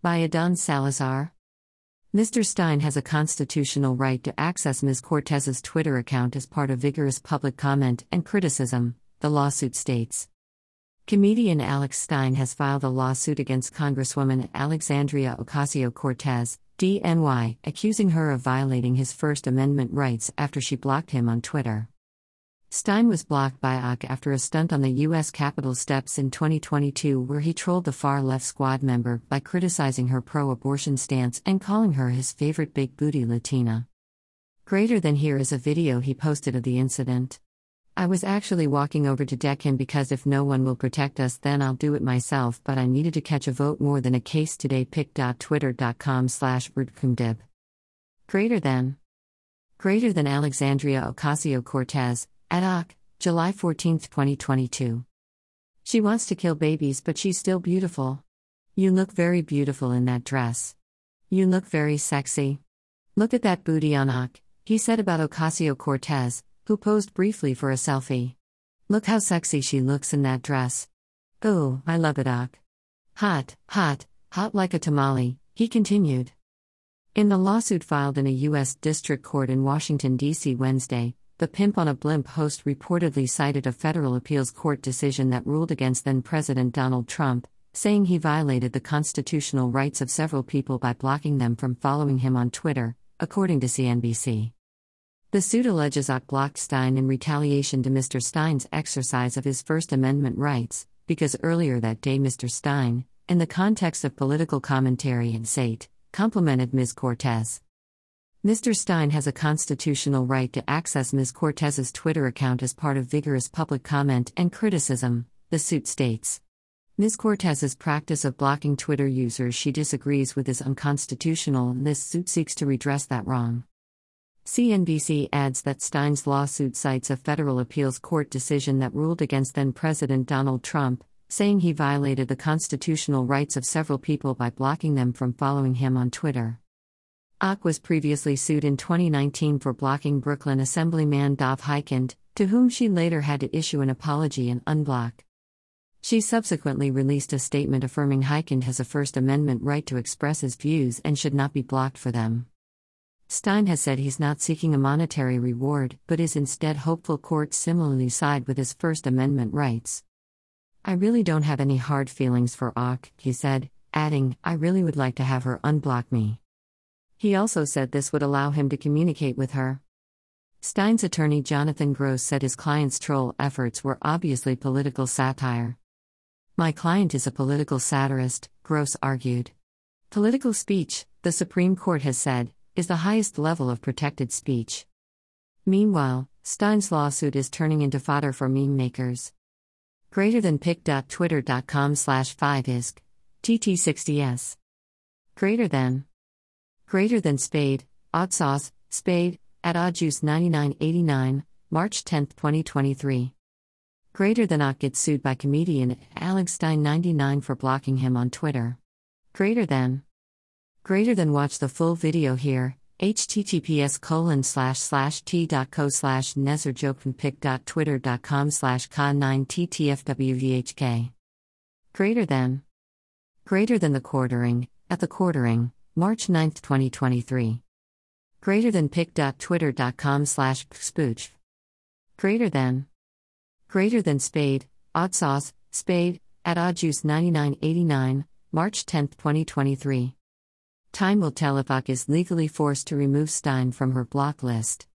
By Adan Salazar. Mr. Stein has a constitutional right to access Ms. Cortez's Twitter account as part of vigorous public comment and criticism, the lawsuit states. Comedian Alex Stein has filed a lawsuit against Congresswoman Alexandria Ocasio Cortez, DNY, accusing her of violating his First Amendment rights after she blocked him on Twitter. Stein was blocked by OC after a stunt on the U.S. Capitol steps in 2022 where he trolled the far left squad member by criticizing her pro abortion stance and calling her his favorite big booty Latina. Greater than here is a video he posted of the incident. I was actually walking over to deck him because if no one will protect us, then I'll do it myself, but I needed to catch a vote more than a case today. pic.twitter.com slash Greater than. Greater than Alexandria Ocasio Ad hoc, July 14, 2022. She wants to kill babies, but she's still beautiful. You look very beautiful in that dress. You look very sexy. Look at that booty on Ak, he said about Ocasio Cortez, who posed briefly for a selfie. Look how sexy she looks in that dress. Oh, I love it, Ak. Hot, hot, hot like a tamale, he continued. In the lawsuit filed in a U.S. District Court in Washington, D.C. Wednesday, the Pimp on a Blimp host reportedly cited a federal appeals court decision that ruled against then President Donald Trump, saying he violated the constitutional rights of several people by blocking them from following him on Twitter, according to CNBC. The suit alleges Ock blocked Stein in retaliation to Mr. Stein's exercise of his First Amendment rights, because earlier that day Mr. Stein, in the context of political commentary and SATE, complimented Ms. Cortez. Mr. Stein has a constitutional right to access Ms. Cortez's Twitter account as part of vigorous public comment and criticism, the suit states. Ms. Cortez's practice of blocking Twitter users she disagrees with is unconstitutional, and this suit seeks to redress that wrong. CNBC adds that Stein's lawsuit cites a federal appeals court decision that ruled against then President Donald Trump, saying he violated the constitutional rights of several people by blocking them from following him on Twitter. Ock was previously sued in 2019 for blocking Brooklyn Assemblyman Dov Hikind, to whom she later had to issue an apology and unblock. She subsequently released a statement affirming Hikind has a First Amendment right to express his views and should not be blocked for them. Stein has said he's not seeking a monetary reward, but is instead hopeful courts similarly side with his First Amendment rights. I really don't have any hard feelings for Ock, he said, adding, I really would like to have her unblock me. He also said this would allow him to communicate with her. Stein's attorney Jonathan Gross said his client's troll efforts were obviously political satire. My client is a political satirist, Gross argued. Political speech, the Supreme Court has said, is the highest level of protected speech. Meanwhile, Stein's lawsuit is turning into fodder for meme makers. Greater than pic.twitter.com slash 5isc. TT60s. Greater than. Greater than Spade, Odd Sauce, Spade, at Odd Juice 9989, March 10, 2023. Greater than Ock gets sued by comedian Alex Stein 99 for blocking him on Twitter. Greater than. Greater than watch the full video here https colon slash slash t.co slash nezerjokenpic.twitter.com slash con9ttfwvhk. Greater than. Greater than the quartering, at the quartering. March 9, 2023. Greater than pic.twitter.com slash spooch. Greater than. Greater than spade, odd sauce, spade, at oddjuice 9989, March 10, 2023. Time will tell if Ock is legally forced to remove Stein from her block list.